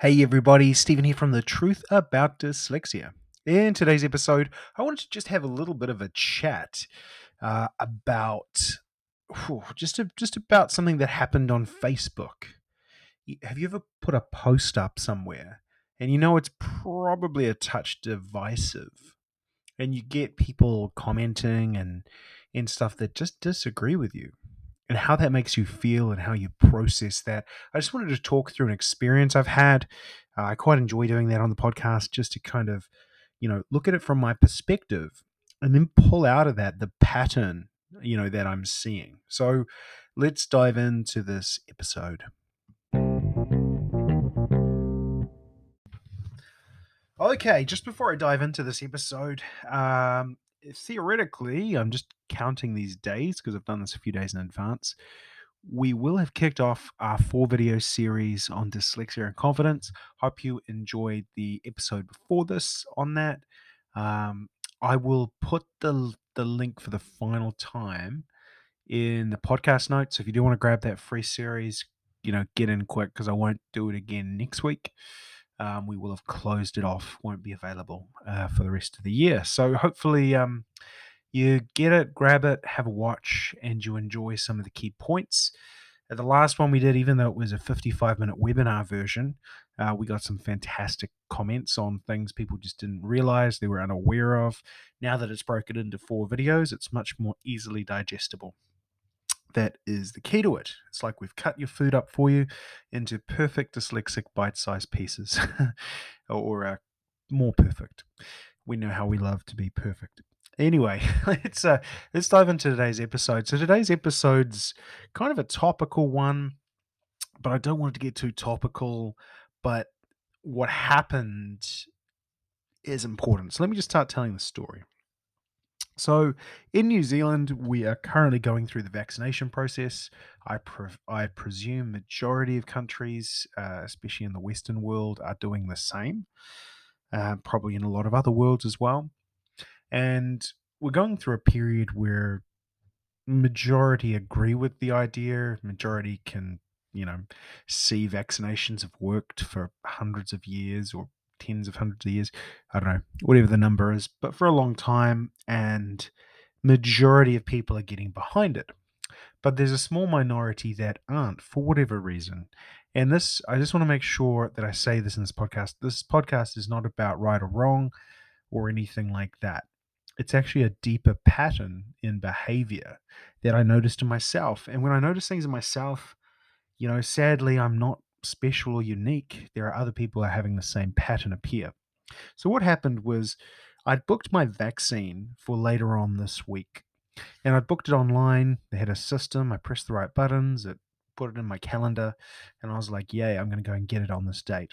Hey everybody, Stephen here from The Truth About Dyslexia. In today's episode, I wanted to just have a little bit of a chat uh, about whew, just a, just about something that happened on Facebook. Have you ever put a post up somewhere and you know it's probably a touch divisive, and you get people commenting and and stuff that just disagree with you? And how that makes you feel and how you process that. I just wanted to talk through an experience I've had. Uh, I quite enjoy doing that on the podcast just to kind of, you know, look at it from my perspective and then pull out of that the pattern, you know, that I'm seeing. So let's dive into this episode. Okay, just before I dive into this episode, um, theoretically, I'm just counting these days because I've done this a few days in advance. We will have kicked off our four video series on dyslexia and confidence. Hope you enjoyed the episode before this on that. Um, I will put the the link for the final time in the podcast notes. If you do want to grab that free series, you know, get in quick because I won't do it again next week um, we will have closed it off, won't be available uh, for the rest of the year. So hopefully um, you get it, grab it, have a watch, and you enjoy some of the key points. Uh, the last one we did, even though it was a 55 minute webinar version, uh, we got some fantastic comments on things people just didn't realize they were unaware of. Now that it's broken into four videos, it's much more easily digestible that is the key to it. It's like we've cut your food up for you into perfect dyslexic bite sized pieces, or uh, more perfect. We know how we love to be perfect. Anyway, let's uh, let's dive into today's episode. So today's episode's kind of a topical one, but I don't want it to get too topical. But what happened is important. So let me just start telling the story. So, in New Zealand, we are currently going through the vaccination process. I, pre- I presume majority of countries, uh, especially in the Western world, are doing the same. Uh, probably in a lot of other worlds as well. And we're going through a period where majority agree with the idea. Majority can, you know, see vaccinations have worked for hundreds of years or tens of hundreds of years. I don't know, whatever the number is, but for a long time. And majority of people are getting behind it. But there's a small minority that aren't for whatever reason. And this, I just want to make sure that I say this in this podcast. This podcast is not about right or wrong or anything like that. It's actually a deeper pattern in behavior that I noticed in myself. And when I notice things in myself, you know, sadly, I'm not special or unique. There are other people are having the same pattern appear. So what happened was I'd booked my vaccine for later on this week. And I'd booked it online. They had a system. I pressed the right buttons. It put it in my calendar. And I was like, yay, I'm going to go and get it on this date.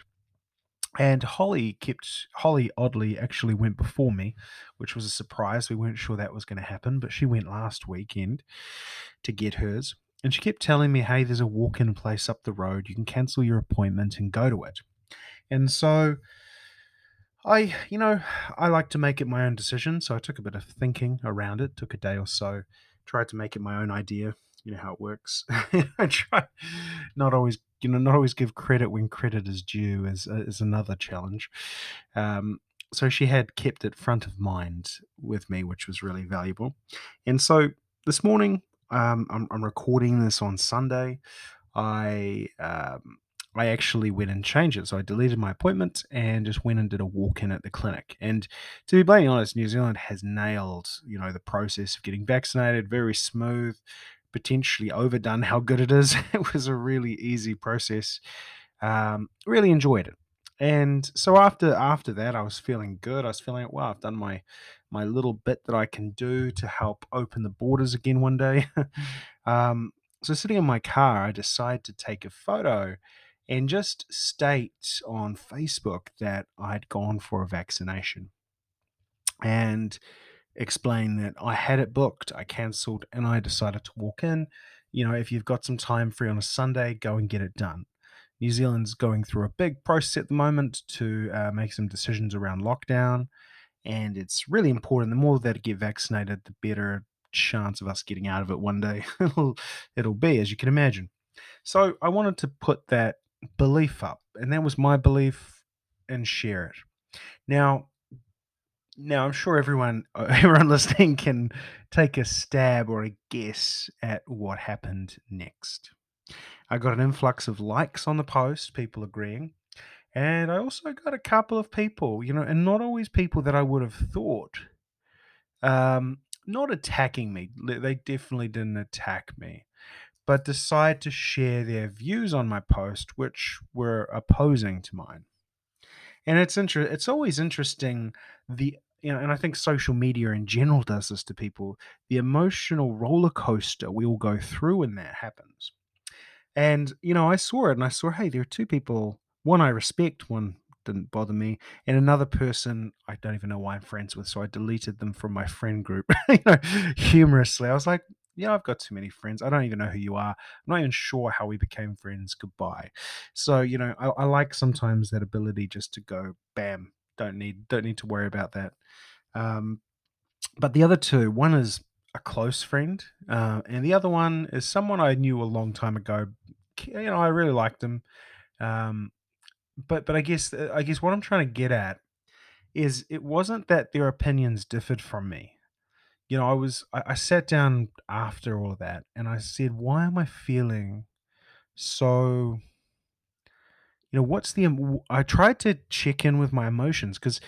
And Holly kept, Holly oddly actually went before me, which was a surprise. We weren't sure that was going to happen, but she went last weekend to get hers. And she kept telling me, hey, there's a walk in place up the road. You can cancel your appointment and go to it. And so I, you know, I like to make it my own decision. So I took a bit of thinking around it, took a day or so, tried to make it my own idea. You know how it works. I try not always, you know, not always give credit when credit is due is, is another challenge. Um, so she had kept it front of mind with me, which was really valuable. And so this morning, um, I'm, I'm recording this on Sunday. I um, I actually went and changed it. So I deleted my appointment and just went and did a walk in at the clinic. And to be bluntly honest, New Zealand has nailed, you know, the process of getting vaccinated, very smooth, potentially overdone how good it is. it was a really easy process. Um, really enjoyed it. And so after after that, I was feeling good. I was feeling, wow, I've done my my little bit that I can do to help open the borders again one day. um, so sitting in my car, I decided to take a photo and just state on Facebook that I'd gone for a vaccination and explain that I had it booked, I cancelled, and I decided to walk in. You know, if you've got some time free on a Sunday, go and get it done. New Zealand's going through a big process at the moment to uh, make some decisions around lockdown, and it's really important. The more that get vaccinated, the better chance of us getting out of it one day it'll, it'll be, as you can imagine. So I wanted to put that belief up, and that was my belief, and share it. Now, now I'm sure everyone everyone listening can take a stab or a guess at what happened next. I got an influx of likes on the post, people agreeing. And I also got a couple of people, you know, and not always people that I would have thought, um, not attacking me. They definitely didn't attack me, but decide to share their views on my post, which were opposing to mine. And it's inter- it's always interesting the you know, and I think social media in general does this to people, the emotional roller coaster we all go through when that happens. And, you know, I saw it and I saw, hey, there are two people, one I respect, one didn't bother me, and another person I don't even know why I'm friends with, so I deleted them from my friend group. you know, humorously. I was like, yeah, I've got too many friends. I don't even know who you are. I'm not even sure how we became friends. Goodbye. So, you know, I, I like sometimes that ability just to go, bam, don't need don't need to worry about that. Um, but the other two, one is a close friend, uh, and the other one is someone I knew a long time ago. You know, I really liked him. Um, but but I guess uh, I guess what I'm trying to get at is it wasn't that their opinions differed from me. You know, I was I, I sat down after all of that and I said, why am I feeling so you know what's the I tried to check in with my emotions because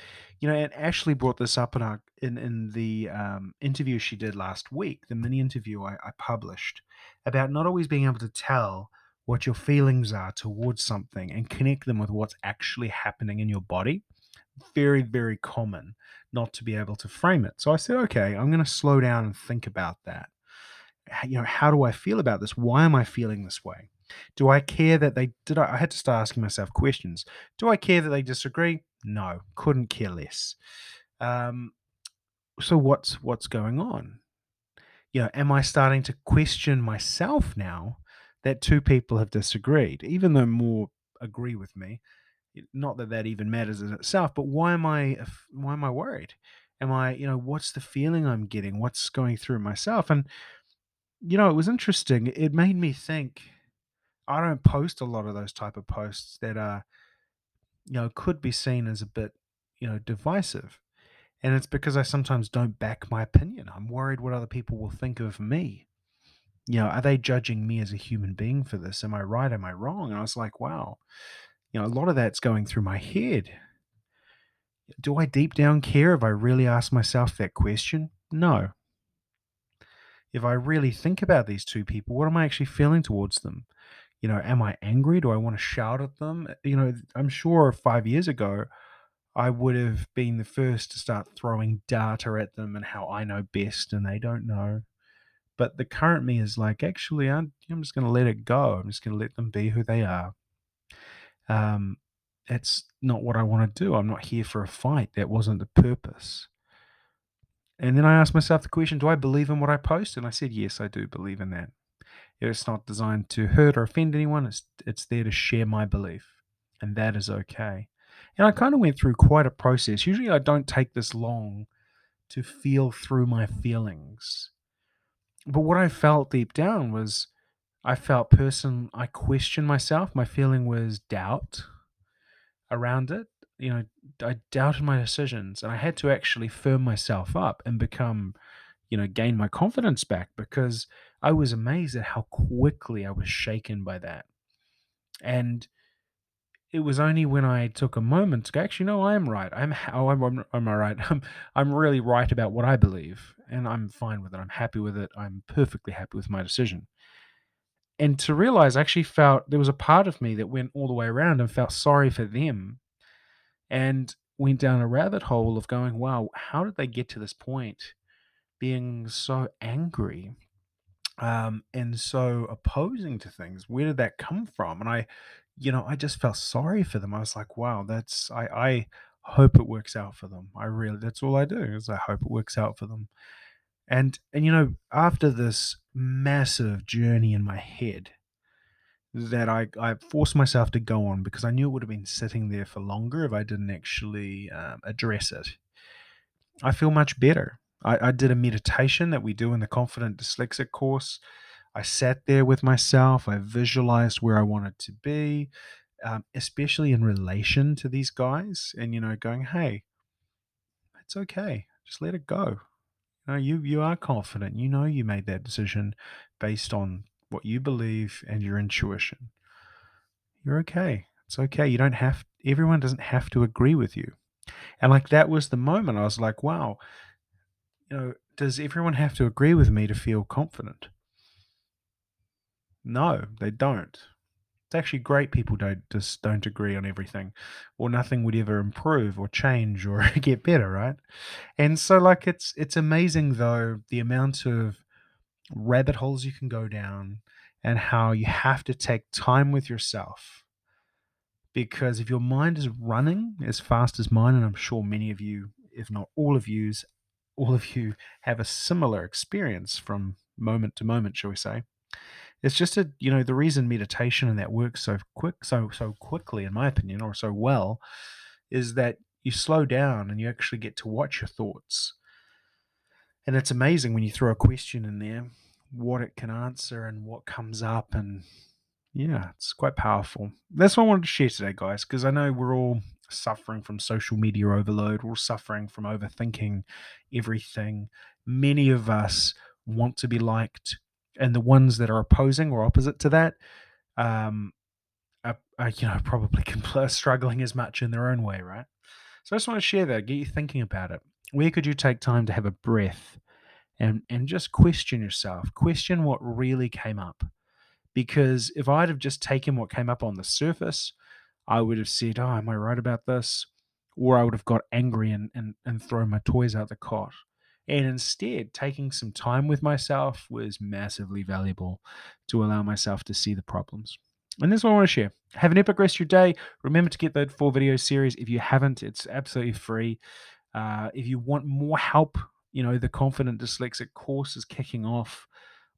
you know and Ashley brought this up in our in in the um, interview she did last week the mini interview I, I published about not always being able to tell what your feelings are towards something and connect them with what's actually happening in your body. Very very common not to be able to frame it. So I said okay I'm going to slow down and think about that. You know how do I feel about this? Why am I feeling this way do I care that they did? I, I had to start asking myself questions. Do I care that they disagree? No, couldn't care less. Um, so what's what's going on? You know, am I starting to question myself now that two people have disagreed, even though more agree with me? Not that that even matters in itself, but why am I why am I worried? Am I, you know, what's the feeling I'm getting? What's going through myself? And you know, it was interesting. It made me think I don't post a lot of those type of posts that are, you know, could be seen as a bit, you know, divisive. And it's because I sometimes don't back my opinion. I'm worried what other people will think of me. You know, are they judging me as a human being for this? Am I right? Am I wrong? And I was like, wow, you know, a lot of that's going through my head. Do I deep down care if I really ask myself that question? No. If I really think about these two people, what am I actually feeling towards them? You know, am I angry? Do I want to shout at them? You know, I'm sure five years ago, I would have been the first to start throwing data at them and how I know best and they don't know. But the current me is like, actually, I'm, I'm just going to let it go. I'm just going to let them be who they are. Um, that's not what I want to do. I'm not here for a fight. That wasn't the purpose. And then I asked myself the question, do I believe in what I post? And I said, yes, I do believe in that. It's not designed to hurt or offend anyone. It's it's there to share my belief, and that is okay. And I kind of went through quite a process. Usually, I don't take this long to feel through my feelings. But what I felt deep down was I felt person I questioned myself. My feeling was doubt around it. You know, I doubted my decisions and I had to actually firm myself up and become, you know, gain my confidence back because I was amazed at how quickly I was shaken by that. And it was only when I took a moment to go, actually, no, I am right. I'm oh, I'm, I'm, all right. I'm, I'm really right about what I believe, and I'm fine with it. I'm happy with it. I'm perfectly happy with my decision. And to realize, I actually felt there was a part of me that went all the way around and felt sorry for them, and went down a rabbit hole of going, wow, how did they get to this point, being so angry um, and so opposing to things. Where did that come from? And I, you know, I just felt sorry for them. I was like, wow, that's I I hope it works out for them. I really that's all I do is I hope it works out for them. And and you know, after this massive journey in my head that I I forced myself to go on because I knew it would have been sitting there for longer if I didn't actually um, address it. I feel much better. I, I did a meditation that we do in the Confident Dyslexic course. I sat there with myself. I visualized where I wanted to be. um, especially in relation to these guys, and you know, going, hey, it's okay, just let it go. You know, you you are confident. You know, you made that decision based on what you believe and your intuition. You're okay. It's okay. You don't have. Everyone doesn't have to agree with you. And like that was the moment I was like, wow, you know, does everyone have to agree with me to feel confident? No, they don't. It's actually great people don't just don't agree on everything, or nothing would ever improve or change or get better, right? And so like it's it's amazing though the amount of rabbit holes you can go down and how you have to take time with yourself because if your mind is running as fast as mine and i'm sure many of you if not all of yous all of you have a similar experience from moment to moment shall we say. It's just a you know the reason meditation and that works so quick so so quickly in my opinion or so well is that you slow down and you actually get to watch your thoughts. And it's amazing when you throw a question in there what it can answer and what comes up and yeah it's quite powerful. That's what i wanted to share today guys because i know we're all suffering from social media overload we're all suffering from overthinking everything. Many of us want to be liked and the ones that are opposing or opposite to that um are, are you know probably struggling as much in their own way right? So i just want to share that get you thinking about it. Where could you take time to have a breath and and just question yourself? Question what really came up. Because if i'd have just taken what came up on the surface i would have said oh am i right about this or i would have got angry and and, and thrown my toys out the cot and instead taking some time with myself was massively valuable to allow myself to see the problems and this is what I want to share. Have an epic rest of your day. Remember to get that four video series. If you haven't, it's absolutely free. Uh, if you want more help you know, the Confident Dyslexic course is kicking off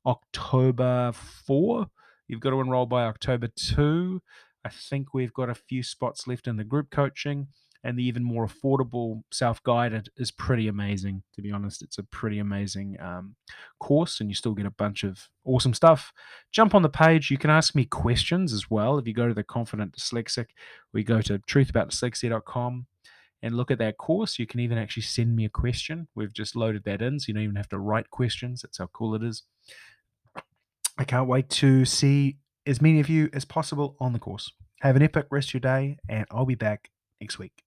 October 4. You've got to enroll by October 2. I think we've got a few spots left in the group coaching, and the even more affordable self guided is pretty amazing. To be honest, it's a pretty amazing um, course, and you still get a bunch of awesome stuff. Jump on the page. You can ask me questions as well. If you go to the Confident Dyslexic, we go to truthaboutdyslexia.com and look at that course. You can even actually send me a question. We've just loaded that in, so you don't even have to write questions. That's how cool it is. I can't wait to see as many of you as possible on the course. Have an epic rest of your day, and I'll be back next week.